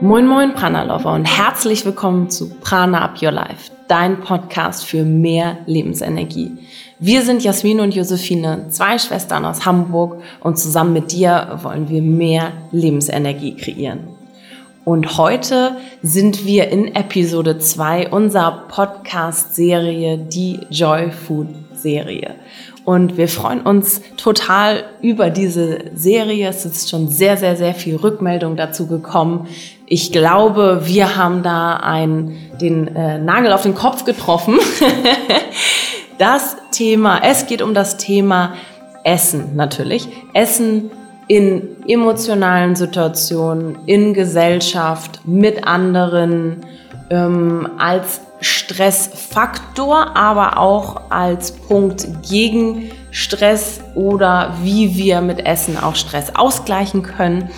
Moin Moin Prana Lover und herzlich willkommen zu Prana Up Your Life, dein Podcast für mehr Lebensenergie. Wir sind Jasmin und Josephine, zwei Schwestern aus Hamburg und zusammen mit dir wollen wir mehr Lebensenergie kreieren. Und heute sind wir in Episode 2 unserer Podcast-Serie, die Joy Food Serie. Und wir freuen uns total über diese Serie. Es ist schon sehr, sehr, sehr viel Rückmeldung dazu gekommen. Ich glaube, wir haben da einen, den äh, Nagel auf den Kopf getroffen. das Thema, es geht um das Thema Essen natürlich. Essen in emotionalen Situationen, in Gesellschaft, mit anderen, ähm, als Stressfaktor, aber auch als Punkt gegen Stress oder wie wir mit Essen auch Stress ausgleichen können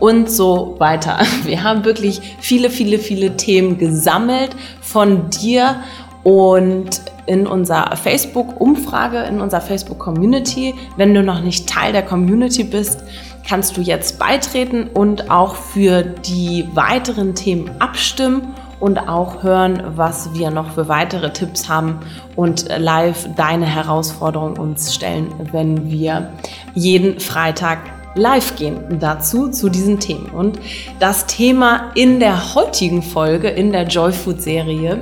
und so weiter. Wir haben wirklich viele, viele, viele Themen gesammelt von dir und in unserer Facebook-Umfrage, in unserer Facebook-Community. Wenn du noch nicht Teil der Community bist, kannst du jetzt beitreten und auch für die weiteren Themen abstimmen und auch hören, was wir noch für weitere Tipps haben und live deine Herausforderung uns stellen, wenn wir jeden Freitag live gehen dazu, zu diesen Themen. Und das Thema in der heutigen Folge, in der Joy Food Serie,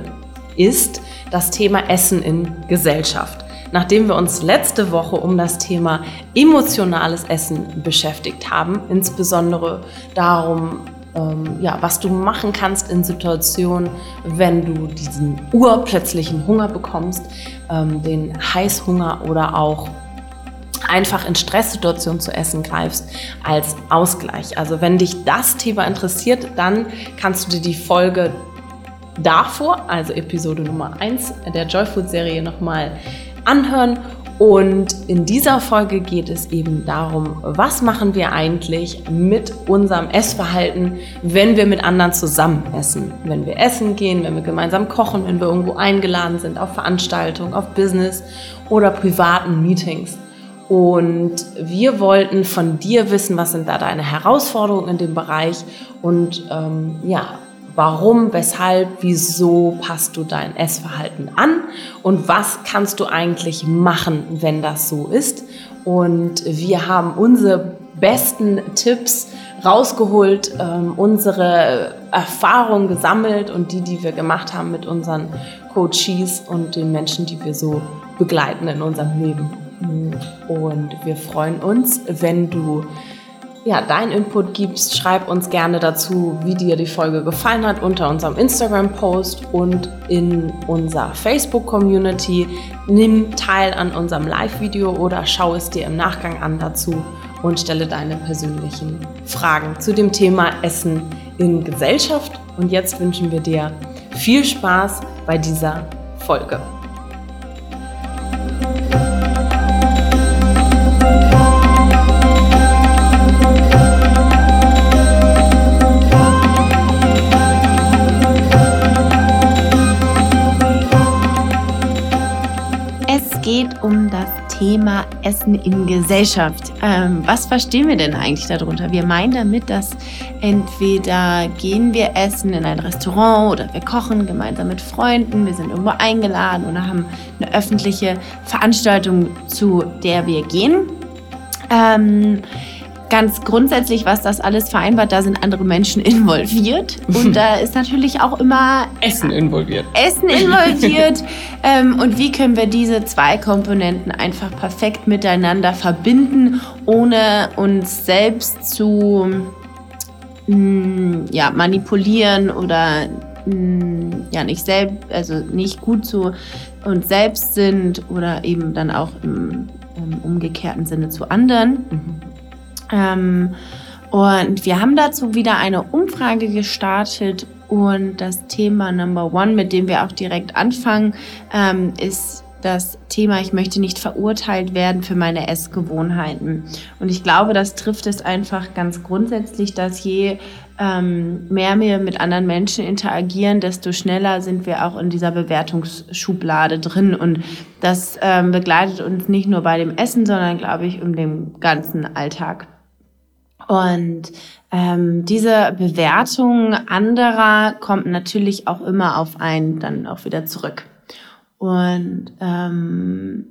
ist das Thema Essen in Gesellschaft. Nachdem wir uns letzte Woche um das Thema emotionales Essen beschäftigt haben, insbesondere darum, ähm, ja, was du machen kannst in Situationen, wenn du diesen urplötzlichen Hunger bekommst, ähm, den Heißhunger oder auch einfach in Stresssituationen zu essen greifst als Ausgleich. Also wenn dich das Thema interessiert, dann kannst du dir die Folge davor, also Episode Nummer 1 der Joyfood-Serie nochmal anhören und in dieser Folge geht es eben darum, was machen wir eigentlich mit unserem Essverhalten, wenn wir mit anderen zusammen essen. Wenn wir essen gehen, wenn wir gemeinsam kochen, wenn wir irgendwo eingeladen sind auf Veranstaltungen, auf Business oder privaten Meetings. Und wir wollten von dir wissen, was sind da deine Herausforderungen in dem Bereich und ähm, ja, Warum, weshalb, wieso passt du dein Essverhalten an und was kannst du eigentlich machen, wenn das so ist? Und wir haben unsere besten Tipps rausgeholt, ähm, unsere Erfahrungen gesammelt und die, die wir gemacht haben mit unseren Coaches und den Menschen, die wir so begleiten in unserem Leben. Und wir freuen uns, wenn du ja, dein Input gibst, schreib uns gerne dazu, wie dir die Folge gefallen hat unter unserem Instagram-Post und in unserer Facebook-Community. Nimm teil an unserem Live-Video oder schau es dir im Nachgang an dazu und stelle deine persönlichen Fragen zu dem Thema Essen in Gesellschaft. Und jetzt wünschen wir dir viel Spaß bei dieser Folge. Geht um das Thema Essen in Gesellschaft. Ähm, was verstehen wir denn eigentlich darunter? Wir meinen damit, dass entweder gehen wir essen in ein Restaurant oder wir kochen gemeinsam mit Freunden, wir sind irgendwo eingeladen oder haben eine öffentliche Veranstaltung, zu der wir gehen. Ähm, ganz grundsätzlich, was das alles vereinbart, da sind andere Menschen involviert. Und da ist natürlich auch immer Essen involviert. Essen involviert. ähm, und wie können wir diese zwei Komponenten einfach perfekt miteinander verbinden, ohne uns selbst zu mh, mm, ja, manipulieren oder mh, mm, ja nicht selbst, also nicht gut zu uns selbst sind oder eben dann auch im, im umgekehrten Sinne zu anderen. Mhm. Ähm, und wir haben dazu wieder eine Umfrage gestartet und das Thema Number One, mit dem wir auch direkt anfangen, ähm, ist das Thema, ich möchte nicht verurteilt werden für meine Essgewohnheiten. Und ich glaube, das trifft es einfach ganz grundsätzlich, dass je ähm, mehr wir mit anderen Menschen interagieren, desto schneller sind wir auch in dieser Bewertungsschublade drin. Und das ähm, begleitet uns nicht nur bei dem Essen, sondern, glaube ich, um den ganzen Alltag. Und ähm, diese Bewertung anderer kommt natürlich auch immer auf einen dann auch wieder zurück. Und ähm,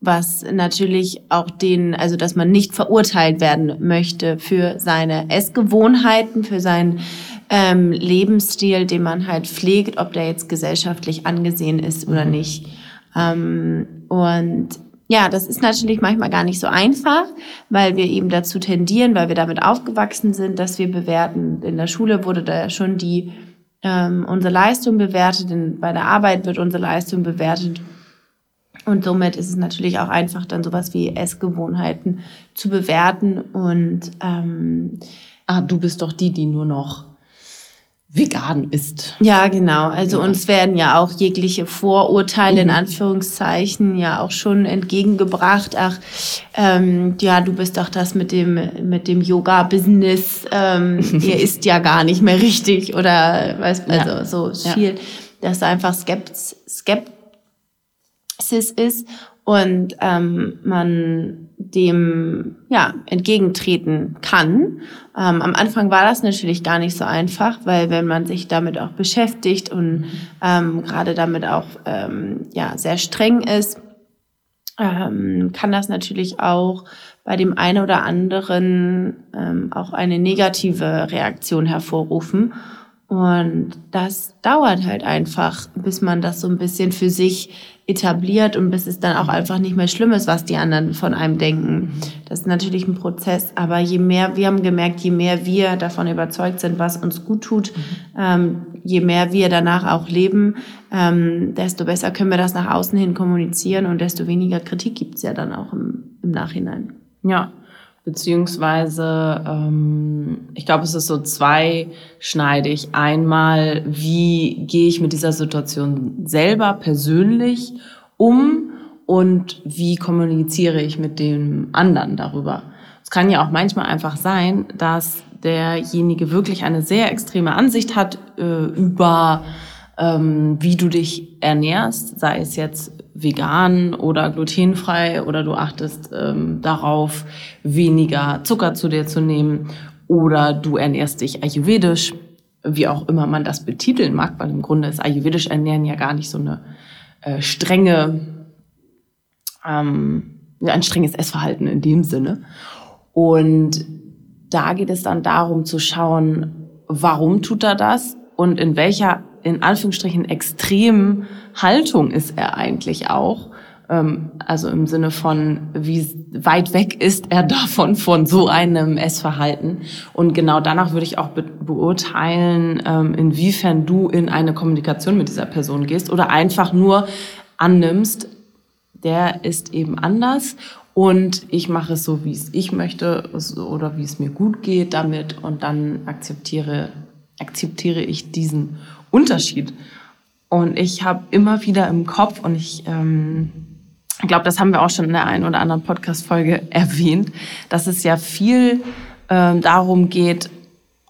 was natürlich auch den, also dass man nicht verurteilt werden möchte für seine Essgewohnheiten, für seinen ähm, Lebensstil, den man halt pflegt, ob der jetzt gesellschaftlich angesehen ist oder mhm. nicht. Ähm, und ja, das ist natürlich manchmal gar nicht so einfach, weil wir eben dazu tendieren, weil wir damit aufgewachsen sind, dass wir bewerten. In der Schule wurde da schon die ähm, unsere Leistung bewertet, in, bei der Arbeit wird unsere Leistung bewertet und somit ist es natürlich auch einfach, dann sowas wie Essgewohnheiten zu bewerten. Und ähm, ah, du bist doch die, die nur noch vegan ist. Ja, genau. Also ja. uns werden ja auch jegliche Vorurteile mhm. in Anführungszeichen ja auch schon entgegengebracht. Ach, ähm, ja, du bist doch das mit dem mit dem Yoga-Business. Ähm, ihr isst ja gar nicht mehr richtig oder weißt also ja. so viel, ja. dass einfach Skepsis ist und ähm, man dem ja entgegentreten kann. Ähm, am Anfang war das natürlich gar nicht so einfach, weil wenn man sich damit auch beschäftigt und ähm, gerade damit auch ähm, ja sehr streng ist, ähm, kann das natürlich auch bei dem einen oder anderen ähm, auch eine negative Reaktion hervorrufen. Und das dauert halt einfach, bis man das so ein bisschen für sich etabliert und bis es dann auch einfach nicht mehr schlimm ist, was die anderen von einem denken. Das ist natürlich ein Prozess, aber je mehr, wir haben gemerkt, je mehr wir davon überzeugt sind, was uns gut tut, ähm, je mehr wir danach auch leben, ähm, desto besser können wir das nach außen hin kommunizieren und desto weniger Kritik gibt's ja dann auch im, im Nachhinein. Ja, beziehungsweise ähm, ich glaube, es ist so zweischneidig. Einmal, wie gehe ich mit dieser Situation selber persönlich um und wie kommuniziere ich mit dem anderen darüber. Es kann ja auch manchmal einfach sein, dass derjenige wirklich eine sehr extreme Ansicht hat äh, über ähm, wie du dich ernährst, sei es jetzt vegan oder glutenfrei oder du achtest ähm, darauf, weniger Zucker zu dir zu nehmen oder du ernährst dich ayurvedisch, wie auch immer man das betiteln mag, weil im Grunde ist ayurvedisch ernähren ja gar nicht so eine äh, strenge, ähm, ein strenges Essverhalten in dem Sinne. Und da geht es dann darum zu schauen, warum tut er das und in welcher in Anführungsstrichen extremen Haltung ist er eigentlich auch. Ähm, also im Sinne von, wie weit weg ist er davon, von so einem Essverhalten. Und genau danach würde ich auch be beurteilen, ähm, inwiefern du in eine Kommunikation mit dieser Person gehst oder einfach nur annimmst, der ist eben anders und ich mache es so, wie es ich möchte oder wie es mir gut geht damit und dann akzeptiere, akzeptiere ich diesen Unterschied. Und ich habe immer wieder im Kopf, und ich ähm, glaube, das haben wir auch schon in der einen oder anderen Podcast-Folge erwähnt, dass es ja viel ähm, darum geht,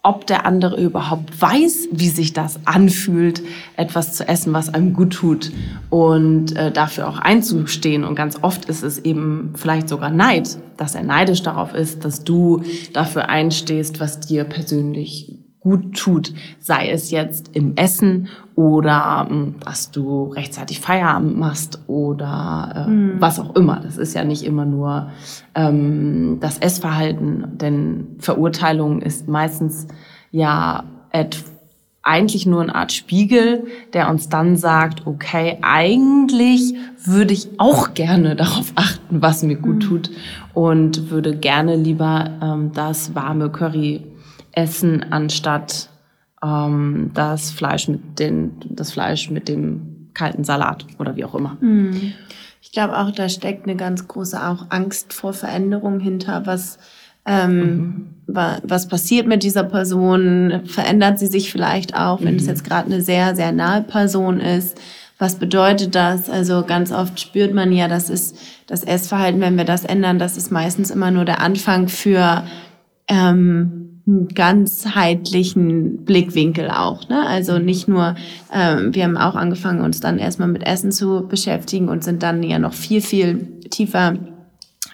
ob der andere überhaupt weiß, wie sich das anfühlt, etwas zu essen, was einem gut tut und äh, dafür auch einzustehen. Und ganz oft ist es eben vielleicht sogar Neid, dass er neidisch darauf ist, dass du dafür einstehst, was dir persönlich gut tut, sei es jetzt im Essen oder ähm, dass du rechtzeitig Feierabend machst oder äh, mhm. was auch immer. Das ist ja nicht immer nur ähm, das Essverhalten, denn Verurteilung ist meistens ja eigentlich nur eine Art Spiegel, der uns dann sagt, okay, eigentlich würde ich auch gerne darauf achten, was mir gut mhm. tut und würde gerne lieber ähm, das warme Curry essen, anstatt ähm, das Fleisch mit den, das Fleisch mit dem kalten Salat oder wie auch immer. Mhm. Ich glaube auch, da steckt eine ganz große auch Angst vor Veränderung hinter, was ähm, mhm. was passiert mit dieser Person? Verändert sie sich vielleicht auch, wenn mhm. es jetzt gerade eine sehr, sehr nahe Person ist? Was bedeutet das? Also ganz oft spürt man ja, das ist das Essverhalten, wenn wir das ändern, das ist meistens immer nur der Anfang für ähm, ganzheitlichen Blickwinkel auch. Ne? Also nicht nur, ähm, wir haben auch angefangen, uns dann erstmal mit Essen zu beschäftigen und sind dann ja noch viel, viel tiefer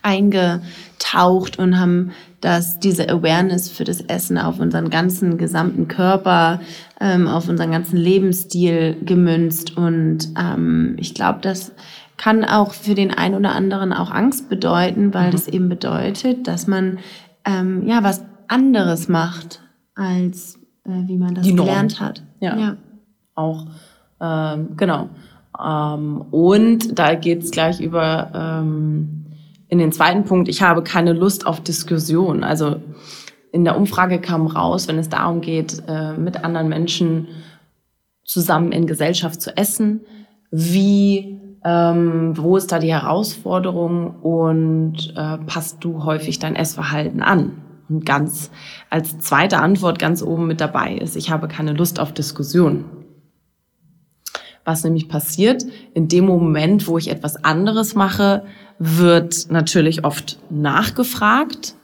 eingetaucht und haben das, diese Awareness für das Essen auf unseren ganzen gesamten Körper, ähm, auf unseren ganzen Lebensstil gemünzt. Und ähm, ich glaube, das kann auch für den einen oder anderen auch Angst bedeuten, weil mhm. das eben bedeutet, dass man ähm, ja was anderes macht, als äh, wie man das gelernt hat. Ja. ja. Auch, ähm, genau. Ähm, und da geht es gleich über ähm, in den zweiten Punkt, ich habe keine Lust auf Diskussion. Also in der Umfrage kam raus, wenn es darum geht, äh, mit anderen Menschen zusammen in Gesellschaft zu essen, wie, ähm, wo ist da die Herausforderung und äh, passt du häufig dein Essverhalten an? Und ganz als zweite Antwort ganz oben mit dabei ist, ich habe keine Lust auf Diskussion. Was nämlich passiert, in dem Moment, wo ich etwas anderes mache, wird natürlich oft nachgefragt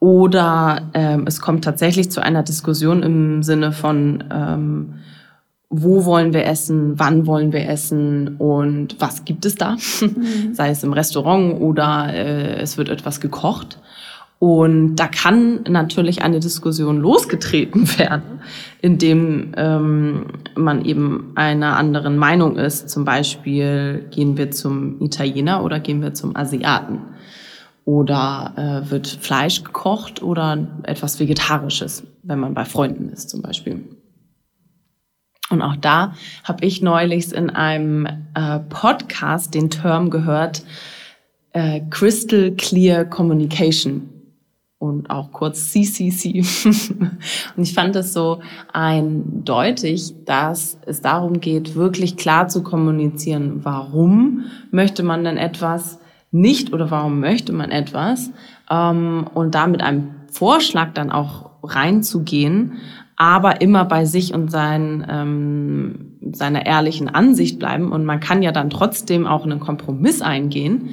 oder ähm, es kommt tatsächlich zu einer Diskussion im Sinne von, ähm, wo wollen wir essen, wann wollen wir essen und was gibt es da, mhm. sei es im Restaurant oder äh, es wird etwas gekocht. Und da kann natürlich eine Diskussion losgetreten werden, indem ähm, man eben einer anderen Meinung ist. Zum Beispiel gehen wir zum Italiener oder gehen wir zum Asiaten. Oder äh, wird Fleisch gekocht oder etwas Vegetarisches, wenn man bei Freunden ist zum Beispiel. Und auch da habe ich neulich in einem äh, Podcast den Term gehört, äh, Crystal Clear Communication und auch kurz CCC. und ich fand es so eindeutig, dass es darum geht, wirklich klar zu kommunizieren, warum möchte man denn etwas nicht oder warum möchte man etwas ähm, und da mit einem Vorschlag dann auch reinzugehen, aber immer bei sich und sein, ähm, seiner ehrlichen Ansicht bleiben. Und man kann ja dann trotzdem auch einen Kompromiss eingehen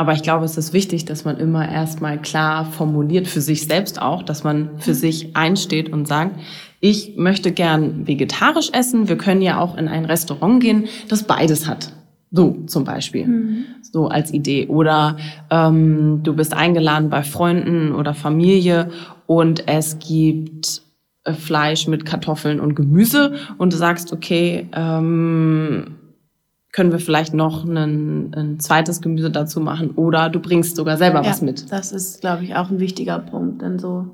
aber ich glaube, es ist wichtig, dass man immer erstmal klar formuliert, für sich selbst auch, dass man für sich einsteht und sagt, ich möchte gern vegetarisch essen. Wir können ja auch in ein Restaurant gehen, das beides hat. So zum Beispiel. Mhm. So als Idee. Oder ähm, du bist eingeladen bei Freunden oder Familie und es gibt äh, Fleisch mit Kartoffeln und Gemüse und du sagst, okay, ähm, können wir vielleicht noch ein, ein zweites Gemüse dazu machen oder du bringst sogar selber ja, was mit. Das ist, glaube ich, auch ein wichtiger Punkt, dann so,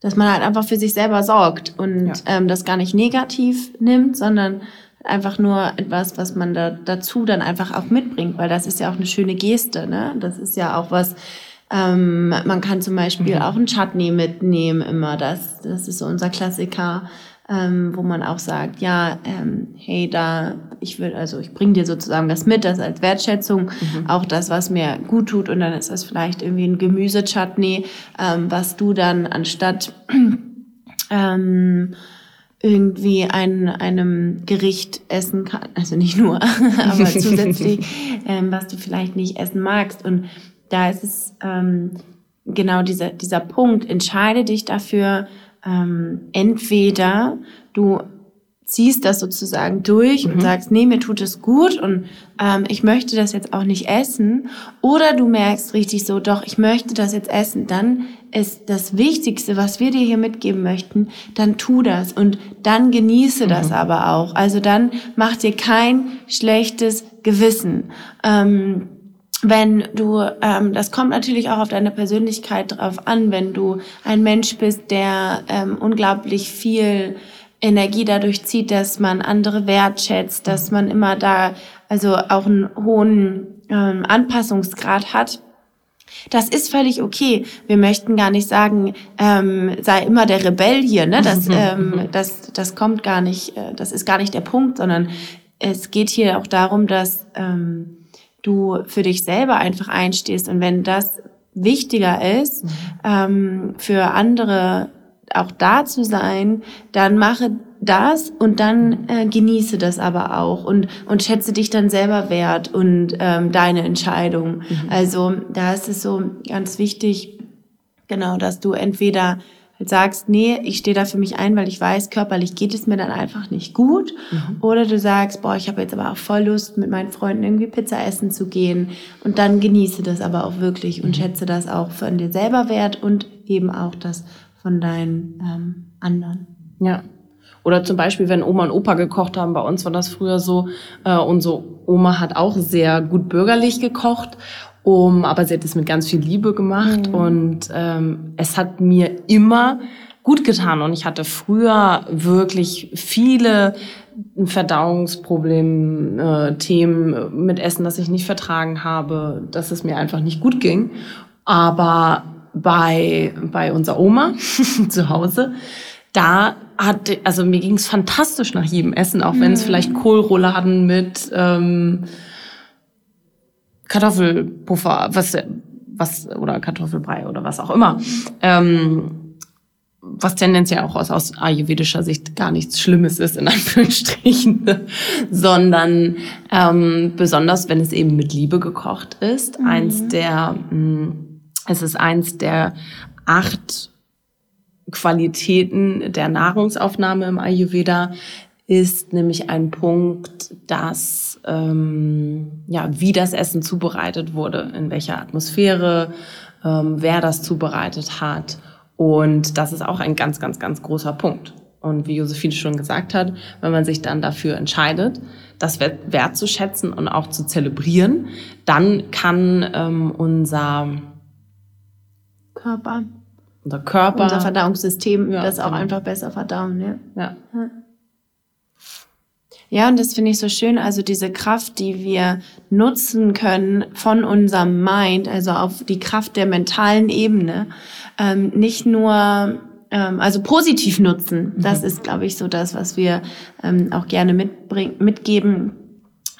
dass man halt einfach für sich selber sorgt und ja. ähm, das gar nicht negativ nimmt, sondern einfach nur etwas, was man da dazu dann einfach auch mitbringt, weil das ist ja auch eine schöne Geste, ne? Das ist ja auch was, ähm, man kann zum Beispiel mhm. auch ein Chutney mitnehmen immer, das, das ist so unser Klassiker ähm, wo man auch sagt, ja, ähm, hey, da, ich will, also ich bringe dir sozusagen das mit, das als Wertschätzung, mhm. auch das, was mir gut tut, und dann ist das vielleicht irgendwie ein Gemüsechutney, ähm, was du dann anstatt ähm, irgendwie ein, einem Gericht essen kann, also nicht nur, aber zusätzlich, ähm, was du vielleicht nicht essen magst. Und da ist es ähm, genau dieser, dieser Punkt, entscheide dich dafür, ähm, entweder du ziehst das sozusagen durch mhm. und sagst, nee, mir tut es gut und ähm, ich möchte das jetzt auch nicht essen. Oder du merkst richtig so, doch, ich möchte das jetzt essen. Dann ist das Wichtigste, was wir dir hier mitgeben möchten, dann tu das und dann genieße das mhm. aber auch. Also dann mach dir kein schlechtes Gewissen. Ähm, wenn du, ähm, das kommt natürlich auch auf deine Persönlichkeit drauf an, wenn du ein Mensch bist, der ähm, unglaublich viel Energie dadurch zieht, dass man andere wertschätzt, dass man immer da also auch einen hohen ähm, Anpassungsgrad hat. Das ist völlig okay. Wir möchten gar nicht sagen, ähm, sei immer der Rebell hier. Ne? Das, ähm, das, das kommt gar nicht, äh, das ist gar nicht der Punkt, sondern es geht hier auch darum, dass ähm, du für dich selber einfach einstehst. Und wenn das wichtiger ist, mhm. ähm, für andere auch da zu sein, dann mache das und dann äh, genieße das aber auch und, und schätze dich dann selber wert und ähm, deine Entscheidung. Mhm. Also da ist es so ganz wichtig, genau, dass du entweder halt sagst, nee, ich stehe da für mich ein, weil ich weiß, körperlich geht es mir dann einfach nicht gut. Mhm. Oder du sagst, boah, ich habe jetzt aber auch voll Lust, mit meinen Freunden irgendwie Pizza essen zu gehen. Und dann genieße das aber auch wirklich und mhm. schätze das auch von dir selber wert und eben auch das von deinen ähm, anderen. Ja. Oder zum Beispiel, wenn Oma und Opa gekocht haben, bei uns war das früher so, äh, unsere Oma hat auch sehr gut bürgerlich gekocht um, aber sie hat es mit ganz viel Liebe gemacht mhm. und ähm, es hat mir immer gut getan und ich hatte früher wirklich viele Verdauungsprobleme, äh, Themen mit Essen, das ich nicht vertragen habe, dass es mir einfach nicht gut ging. Aber bei, bei unserer Oma zu Hause, da hat, also mir ging es fantastisch nach jedem Essen, auch wenn es mhm. vielleicht Kohlrouladen mit ähm, Kartoffelpuffer, was, was, oder Kartoffelbrei oder was auch immer. Ähm, was tendenziell auch aus, aus ayurvedischer Sicht gar nichts Schlimmes ist, in Anführungsstrichen, sondern ähm, besonders, wenn es eben mit Liebe gekocht ist. Mhm. Eins der, mh, mm, es ist eins der acht Qualitäten der Nahrungsaufnahme im Ayurveda, ist nämlich ein Punkt, dass ähm, ja wie das Essen zubereitet wurde, in welcher Atmosphäre, ähm, wer das zubereitet hat und das ist auch ein ganz ganz ganz großer Punkt. Und wie Josephine schon gesagt hat, wenn man sich dann dafür entscheidet, das wertzuschätzen und auch zu zelebrieren, dann kann ähm, unser Körper, unser Körper, unser Verdauungssystem ja, das auch genau. einfach besser verdauen. Ja. ja. Ja, und das finde ich so schön, also diese Kraft, die wir nutzen können von unserem Mind, also auf die Kraft der mentalen Ebene, ähm, nicht nur ähm, also positiv nutzen. Das mhm. ist, glaube ich, so das, was wir ähm, auch gerne mitbringen, mitgeben,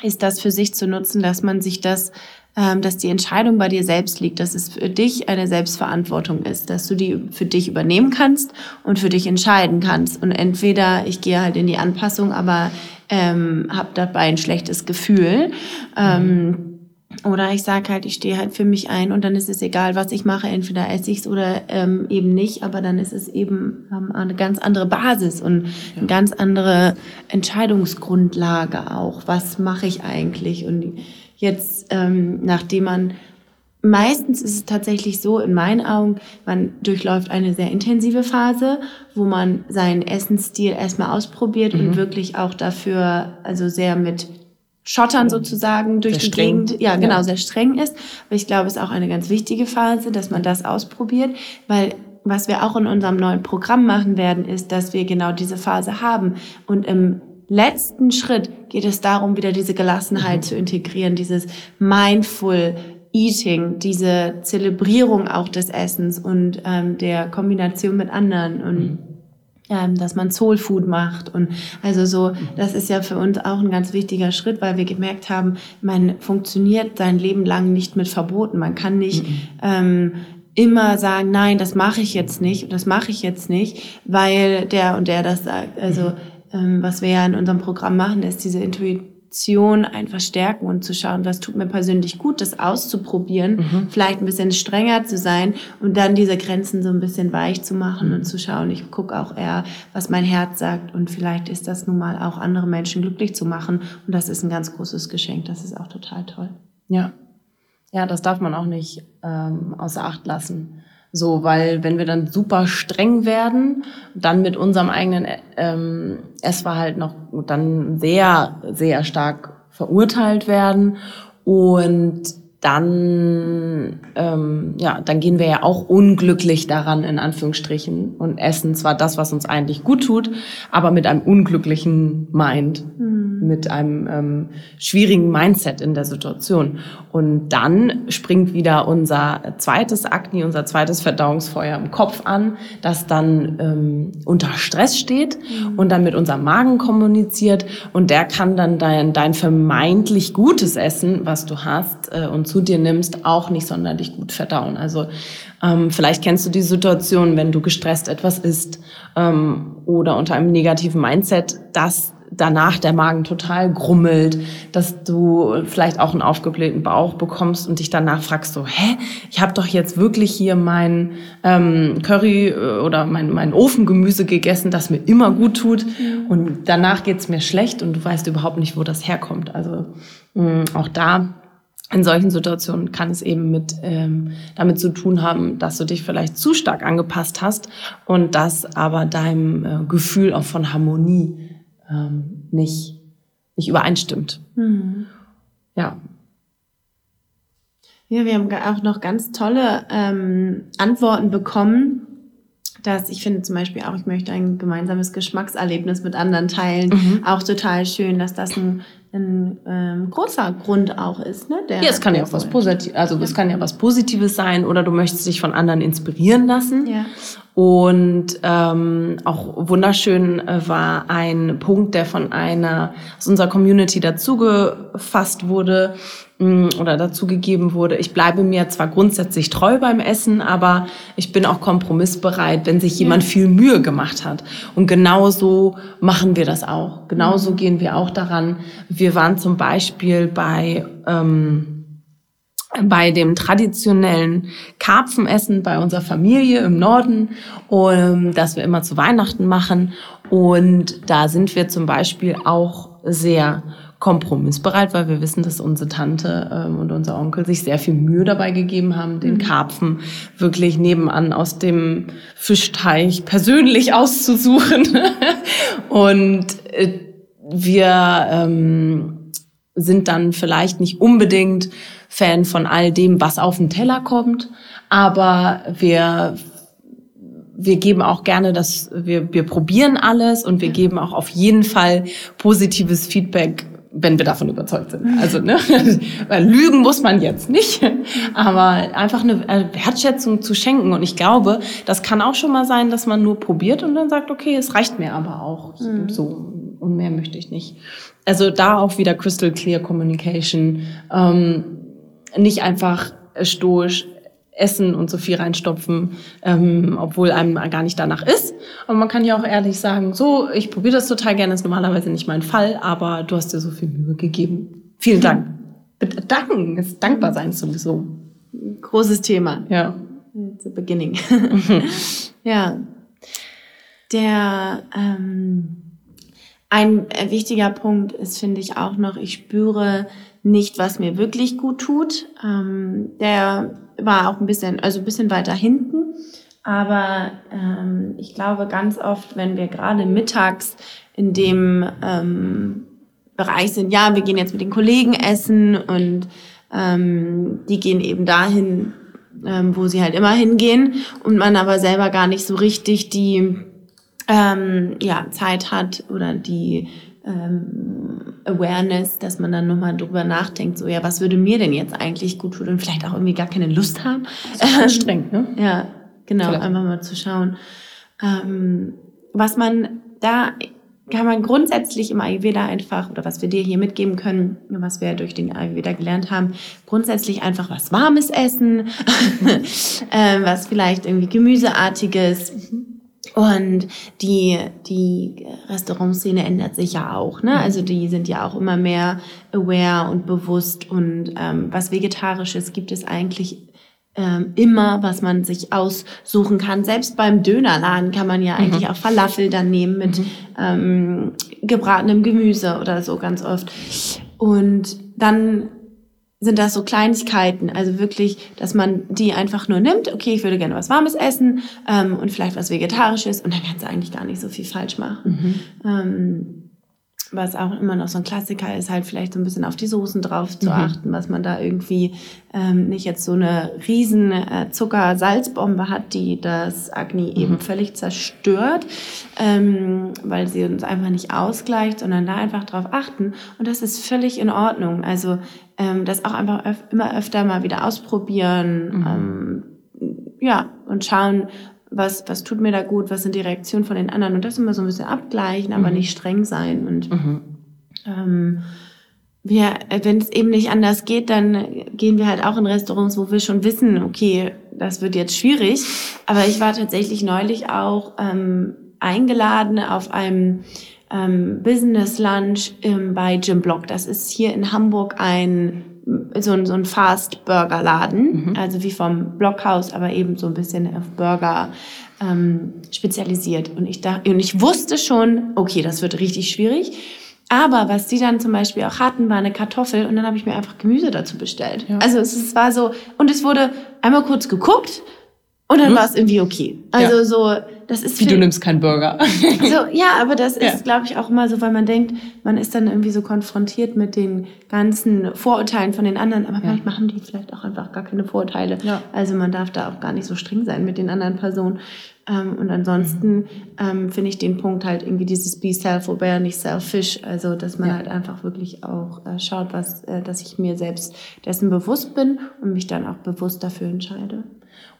ist das für sich zu nutzen, dass man sich das ähm, dass die Entscheidung bei dir selbst liegt, dass es für dich eine Selbstverantwortung ist, dass du die für dich übernehmen kannst und für dich entscheiden kannst. Und entweder ich gehe halt in die Anpassung, aber ähm, habe dabei ein schlechtes Gefühl. Ähm, oder ich sage halt, ich stehe halt für mich ein und dann ist es egal, was ich mache. Entweder esse ich es oder ähm, eben nicht, aber dann ist es eben ähm, eine ganz andere Basis und eine ganz andere Entscheidungsgrundlage auch. Was mache ich eigentlich? Und jetzt, ähm, nachdem man Meistens ist es tatsächlich so, in meinen Augen, man durchläuft eine sehr intensive Phase, wo man seinen Essensstil erstmal ausprobiert mhm. und wirklich auch dafür, also sehr mit Schottern sozusagen durch sehr die streng. Gegend, ja genau, ja. sehr streng ist. Aber ich glaube, es ist auch eine ganz wichtige Phase, dass man das ausprobiert, weil was wir auch in unserem neuen Programm machen werden, ist, dass wir genau diese Phase haben und im letzten Schritt geht es darum, wieder diese Gelassenheit mhm. zu integrieren, dieses mindful Eating, diese Zelebrierung auch des Essens und ähm, der Kombination mit anderen und mhm. ähm, dass man Soul Food macht und also so, das ist ja für uns auch ein ganz wichtiger Schritt, weil wir gemerkt haben, man funktioniert sein Leben lang nicht mit Verboten. Man kann nicht mhm. ähm, immer sagen, nein, das mache ich jetzt nicht und das mache ich jetzt nicht, weil der und der das sagt. Also ähm, was wir ja in unserem Programm machen, ist diese Intuition einfach stärken und zu schauen, was tut mir persönlich gut, das auszuprobieren, mhm. vielleicht ein bisschen strenger zu sein und dann diese Grenzen so ein bisschen weich zu machen mhm. und zu schauen, ich gucke auch eher, was mein Herz sagt und vielleicht ist das nun mal auch andere Menschen glücklich zu machen und das ist ein ganz großes Geschenk, das ist auch total toll. Ja, ja, das darf man auch nicht ähm, außer Acht lassen. So, weil wenn wir dann super streng werden, dann mit unserem eigenen ähm, Essverhalten noch dann sehr, sehr stark verurteilt werden. Und dann, ähm, ja, dann gehen wir ja auch unglücklich daran, in Anführungsstrichen, und essen zwar das, was uns eigentlich gut tut, aber mit einem unglücklichen Mind, mhm. mit einem ähm, schwierigen Mindset in der Situation. Und dann springt wieder unser zweites Akne, unser zweites Verdauungsfeuer im Kopf an, das dann ähm, unter Stress steht mhm. und dann mit unserem Magen kommuniziert und der kann dann dein, dein vermeintlich gutes Essen, was du hast, äh, und zu dir nimmst, auch nicht sonderlich gut verdauen. Also ähm, vielleicht kennst du die Situation, wenn du gestresst etwas isst ähm, oder unter einem negativen Mindset, dass danach der Magen total grummelt, dass du vielleicht auch einen aufgeblähten Bauch bekommst und dich danach fragst so, hä, ich habe doch jetzt wirklich hier mein ähm, Curry äh, oder mein, mein Ofengemüse gegessen, das mir immer gut tut und danach geht's mir schlecht und du weißt überhaupt nicht, wo das herkommt. Also mh, auch da in solchen Situationen kann es eben mit ähm, damit zu tun haben, dass du dich vielleicht zu stark angepasst hast und das aber deinem äh, Gefühl auch von Harmonie ähm, nicht nicht übereinstimmt. Mhm. Ja. Ja, wir haben auch noch ganz tolle ähm, Antworten bekommen dass ich finde zum Beispiel auch, ich möchte ein gemeinsames Geschmackserlebnis mit anderen teilen. Mhm. Auch total schön, dass das ein, ein ähm, großer Grund auch ist. Ne, der, ja, es kann ja auch was Positives, also ja. es kann ja was Positives sein oder du möchtest dich von anderen inspirieren lassen. Ja. Und ähm, auch wunderschön äh, war ein Punkt, der von einer aus unserer Community dazugefasst wurde, oder dazu gegeben wurde, ich bleibe mir zwar grundsätzlich treu beim Essen, aber ich bin auch kompromissbereit, wenn sich jemand viel Mühe gemacht hat. Und genauso machen wir das auch. Genauso gehen wir auch daran. Wir waren zum Beispiel bei ähm, bei dem traditionellen Karpfenessen bei unserer Familie im Norden, um, das wir immer zu Weihnachten machen. Und da sind wir zum Beispiel auch sehr kompromissbereit, weil wir wissen, dass unsere Tante ähm, und unser Onkel sich sehr viel Mühe dabei gegeben haben, den mhm. Karpfen wirklich nebenan aus dem Fischteich persönlich auszusuchen. und äh, wir ähm, sind dann vielleicht nicht unbedingt Fan von all dem, was auf den Teller kommt, aber wir wir geben auch gerne das, wir, wir probieren alles und wir geben auch auf jeden Fall positives Feedback wenn wir davon überzeugt sind. Also, ne, weil lügen muss man jetzt nicht, aber einfach eine Wertschätzung zu schenken. Und ich glaube, das kann auch schon mal sein, dass man nur probiert und dann sagt, okay, es reicht mir aber auch mhm. so und mehr möchte ich nicht. Also da auch wieder Crystal Clear Communication, ähm, nicht einfach stoisch essen und so viel reinstopfen, ähm, obwohl einem gar nicht danach ist. Und man kann ja auch ehrlich sagen, so, ich probiere das total gerne, ist normalerweise nicht mein Fall, aber du hast dir so viel Mühe gegeben. Vielen Dank. Danken ist dankbar sein sowieso. Großes Thema. Ja. The beginning. ja. Der ähm, ein wichtiger Punkt ist, finde ich auch noch, ich spüre nicht, was mir wirklich gut tut. Ähm, der war auch ein bisschen, also ein bisschen weiter hinten. Aber ähm, ich glaube ganz oft, wenn wir gerade mittags in dem ähm, Bereich sind, ja, wir gehen jetzt mit den Kollegen essen und ähm, die gehen eben dahin, ähm, wo sie halt immer hingehen und man aber selber gar nicht so richtig die ähm, ja, Zeit hat oder die ähm, Awareness, dass man dann nochmal drüber nachdenkt, so ja, was würde mir denn jetzt eigentlich gut tun und vielleicht auch irgendwie gar keine Lust haben. Das ist anstrengend, ne? Ja, genau, vielleicht. einfach mal zu schauen. Ähm, was man da kann man grundsätzlich im Ayurveda einfach, oder was wir dir hier mitgeben können, was wir durch den Ayurveda gelernt haben, grundsätzlich einfach was Warmes essen, äh, was vielleicht irgendwie Gemüseartiges. Mhm und die, die Restaurantszene ändert sich ja auch. Ne? Mhm. Also die sind ja auch immer mehr aware und bewusst. Und ähm, was Vegetarisches gibt es eigentlich ähm, immer, was man sich aussuchen kann. Selbst beim Dönerladen kann man ja mhm. eigentlich auch Falafel dann nehmen mit mhm. ähm, gebratenem Gemüse oder so ganz oft. Und dann sind das so Kleinigkeiten, also wirklich, dass man die einfach nur nimmt, okay, ich würde gerne was Warmes essen ähm, und vielleicht was Vegetarisches und dann kannst du eigentlich gar nicht so viel falsch machen. Mhm. Ähm, was auch immer noch so ein Klassiker ist, halt vielleicht so ein bisschen auf die Soßen drauf zu mhm. achten, was man da irgendwie ähm, nicht jetzt so eine riesen äh, Zucker-Salzbombe hat, die das Agni mhm. eben völlig zerstört, ähm, weil sie uns einfach nicht ausgleicht, sondern da einfach drauf achten. Und das ist völlig in Ordnung. Also ähm, das auch einfach öf immer öfter mal wieder ausprobieren, mhm. ähm, ja, und schauen, was, was tut mir da gut, was sind die Reaktionen von den anderen und das immer so ein bisschen abgleichen, aber mhm. nicht streng sein. Und mhm. ähm, wir, wenn es eben nicht anders geht, dann gehen wir halt auch in Restaurants, wo wir schon wissen, okay, das wird jetzt schwierig. Aber ich war tatsächlich neulich auch ähm, eingeladen auf einem ähm, Business Lunch ähm, bei Jim Block. Das ist hier in Hamburg ein so ein, so ein Fast-Burger-Laden, mhm. also wie vom Blockhaus, aber eben so ein bisschen auf Burger ähm, spezialisiert. Und ich, dachte, und ich wusste schon, okay, das wird richtig schwierig. Aber was die dann zum Beispiel auch hatten, war eine Kartoffel und dann habe ich mir einfach Gemüse dazu bestellt. Ja. Also es, es war so, und es wurde einmal kurz geguckt und dann hm? war es irgendwie okay. Also ja. so, das ist wie du nimmst keinen Burger. so, ja, aber das ist, ja. glaube ich, auch immer so, weil man denkt, man ist dann irgendwie so konfrontiert mit den ganzen Vorurteilen von den anderen, aber ja. manchmal haben die vielleicht auch einfach gar keine Vorurteile. Ja. Also man darf da auch gar nicht so streng sein mit den anderen Personen. Ähm, und ansonsten mhm. ähm, finde ich den Punkt halt irgendwie dieses Be Self-Aware, nicht selfish. Also, dass man ja. halt einfach wirklich auch äh, schaut, was, äh, dass ich mir selbst dessen bewusst bin und mich dann auch bewusst dafür entscheide.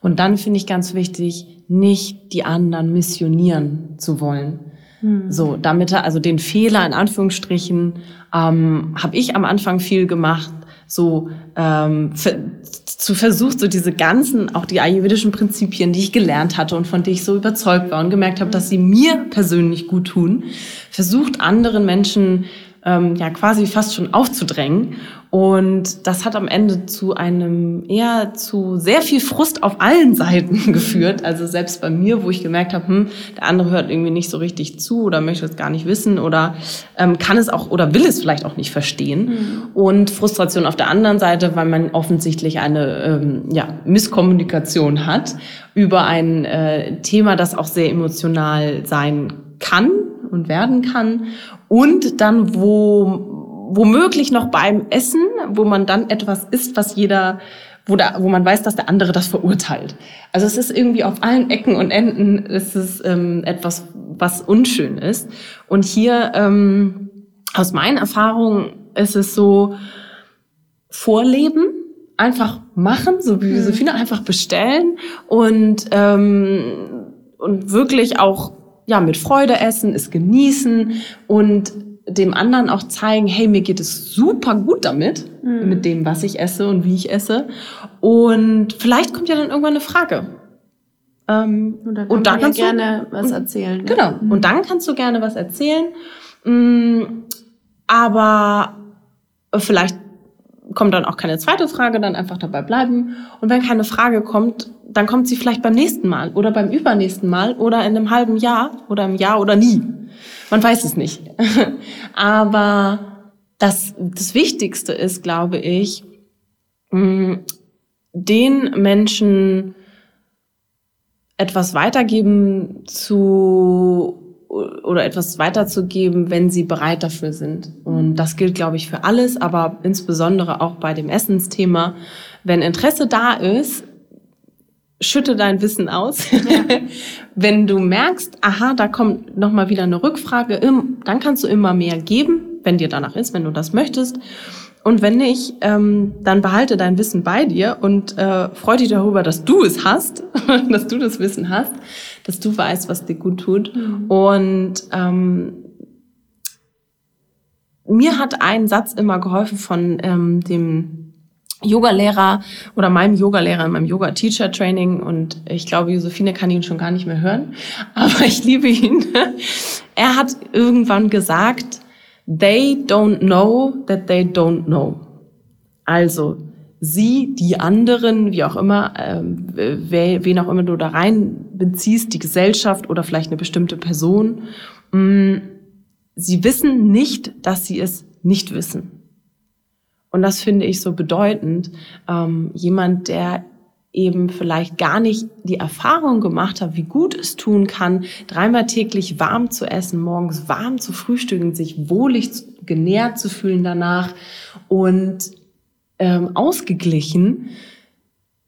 Und dann finde ich ganz wichtig, nicht die anderen missionieren zu wollen. Mhm. So, damit, also den Fehler in Anführungsstrichen, ähm, habe ich am Anfang viel gemacht, so ähm, zu versucht, so diese ganzen, auch die ayurvedischen Prinzipien, die ich gelernt hatte und von denen ich so überzeugt war und gemerkt habe, dass sie mir persönlich gut tun, versucht anderen Menschen ähm, ja quasi fast schon aufzudrängen. Und das hat am Ende zu einem eher zu sehr viel Frust auf allen Seiten geführt. Also selbst bei mir, wo ich gemerkt habe, hm, der andere hört irgendwie nicht so richtig zu oder möchte es gar nicht wissen oder ähm, kann es auch oder will es vielleicht auch nicht verstehen. Mhm. Und Frustration auf der anderen Seite, weil man offensichtlich eine ähm, ja, Misskommunikation hat über ein äh, Thema, das auch sehr emotional sein kann und werden kann und dann wo womöglich noch beim Essen, wo man dann etwas isst, was jeder wo, da, wo man weiß, dass der andere das verurteilt. Also es ist irgendwie auf allen Ecken und Enden ist es ähm, etwas, was unschön ist. Und hier ähm, aus meinen Erfahrungen ist es so Vorleben, einfach machen, so wie so mhm. viele einfach bestellen und ähm, und wirklich auch ja, mit Freude essen, es genießen und dem anderen auch zeigen, hey, mir geht es super gut damit, mhm. mit dem, was ich esse und wie ich esse. Und vielleicht kommt ja dann irgendwann eine Frage. Ähm, und da, kann und da kannst ja du gerne was erzählen. Ne? Genau. Mhm. Und dann kannst du gerne was erzählen. Mm, aber vielleicht kommt dann auch keine zweite Frage, dann einfach dabei bleiben. Und wenn keine Frage kommt, dann kommt sie vielleicht beim nächsten Mal oder beim übernächsten Mal oder in einem halben Jahr oder im Jahr oder nie. Man weiß es nicht. Aber das, das Wichtigste ist, glaube ich, mm, den Menschen etwas weitergeben zu oder etwas weiterzugeben, wenn sie bereit dafür sind. Und das gilt, glaube ich, für alles, aber insbesondere auch bei dem Essensthema. Wenn Interesse da ist, schütte dein Wissen aus. Ja. wenn du merkst, aha, da kommt noch mal wieder eine Rückfrage, dann kannst du immer mehr geben, wenn dir danach ist, wenn du das möchtest. Und wenn nicht, ähm, dann behalte dein Wissen bei dir und äh, freu dich darüber, dass du es hast, dass du das Wissen hast, dass du weißt, was dir gut tut. Mhm. Und ähm, mir hat ein Satz immer geholfen von ähm, dem Yogalehrer oder meinem Yogalehrer in meinem Yoga-Teacher-Training und ich glaube, Josephine kann ihn schon gar nicht mehr hören, aber ich liebe ihn. Er hat irgendwann gesagt, They don't know that they don't know. Also, sie, die anderen, wie auch immer, äh, wen auch immer du da rein beziehst, die Gesellschaft oder vielleicht eine bestimmte Person, mh, mm, sie wissen nicht, dass sie es nicht wissen. Und das finde ich so bedeutend. Ähm, jemand, der eben vielleicht gar nicht die Erfahrung gemacht hat, wie gut es tun kann, dreimal täglich warm zu essen, morgens warm zu frühstücken, sich wohlig genährt zu fühlen danach und ähm, ausgeglichen,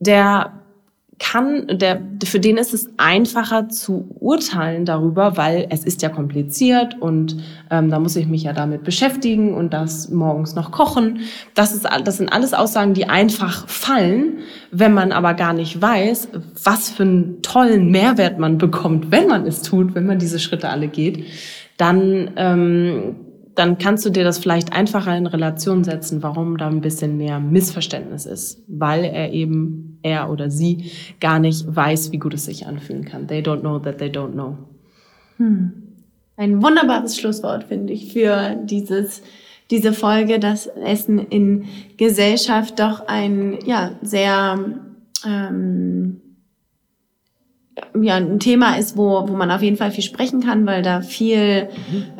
der kann, der, für den ist es einfacher zu urteilen darüber, weil es ist ja kompliziert und ähm, da muss ich mich ja damit beschäftigen und das morgens noch kochen. Das, ist, das sind alles Aussagen, die einfach fallen, wenn man aber gar nicht weiß, was für einen tollen Mehrwert man bekommt, wenn man es tut, wenn man diese Schritte alle geht. Dann ähm, dann kannst du dir das vielleicht einfacher in Relation setzen, warum da ein bisschen mehr Missverständnis ist, weil er eben, er oder sie, gar nicht weiß, wie gut es sich anfühlen kann. They don't know that they don't know. Hm. ein wunderbares Schlusswort, finde ich, für dieses, diese Folge, dass Essen in Gesellschaft doch ein ja, sehr ähm, ja, ein Thema ist, wo, wo man auf jeden Fall viel sprechen kann, weil da viel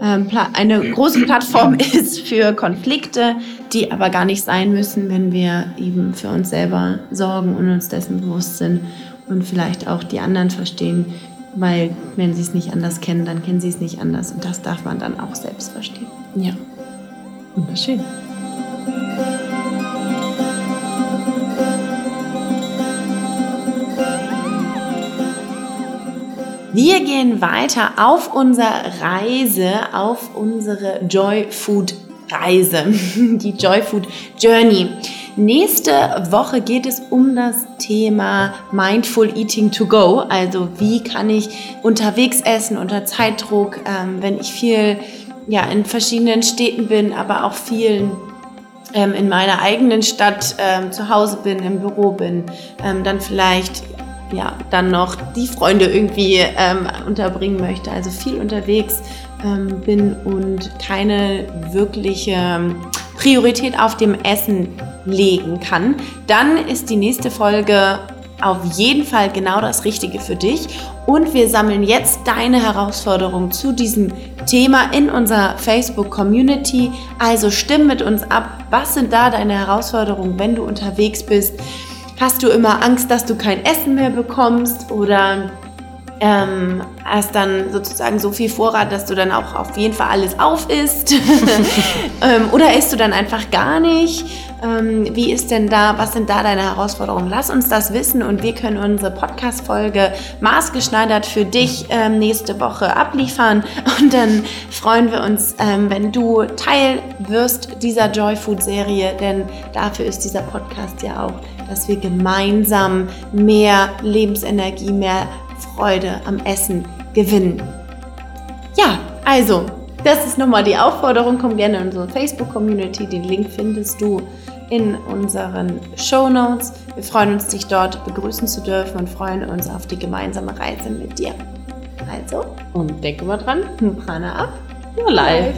ähm, eine große Plattform ist für Konflikte, die aber gar nicht sein müssen, wenn wir eben für uns selber sorgen und uns dessen bewusst sind und vielleicht auch die anderen verstehen, weil wenn sie es nicht anders kennen, dann kennen sie es nicht anders und das darf man dann auch selbst verstehen. Ja, wunderschön. Wir gehen weiter auf unserer Reise, auf unsere Joy Food Reise, die Joy Food Journey. Nächste Woche geht es um das Thema Mindful Eating to Go. Also wie kann ich unterwegs essen unter Zeitdruck, ähm, wenn ich viel ja, in verschiedenen Städten bin, aber auch vielen ähm, in meiner eigenen Stadt ähm, zu Hause bin, im Büro bin, ähm, dann vielleicht ja, dann noch die Freunde irgendwie ähm, unterbringen möchte, also viel unterwegs ähm, bin und keine wirkliche Priorität auf dem Essen legen kann, dann ist die nächste Folge auf jeden Fall genau das Richtige für dich. Und wir sammeln jetzt deine Herausforderung zu diesem Thema in unserer Facebook-Community. Also stimm mit uns ab. Was sind da deine Herausforderungen, wenn du unterwegs bist? Hast du immer Angst, dass du kein Essen mehr bekommst oder ähm, hast dann sozusagen so viel Vorrat, dass du dann auch auf jeden Fall alles auf isst? ähm, oder isst du dann einfach gar nicht? Ähm, wie ist denn da, was sind da deine Herausforderungen? Lass uns das wissen und wir können unsere Podcast-Folge maßgeschneidert für dich ähm, nächste Woche abliefern. Und dann freuen wir uns, ähm, wenn du Teil wirst dieser Joy Food Serie, denn dafür ist dieser Podcast ja auch dass wir gemeinsam mehr Lebensenergie, mehr Freude am Essen gewinnen. Ja, also, das ist nochmal die Aufforderung. Komm gerne in unsere Facebook-Community. Den Link findest du in unseren Show Notes. Wir freuen uns, dich dort begrüßen zu dürfen und freuen uns auf die gemeinsame Reise mit dir. Also, und denke mal dran, Prana ab, your life.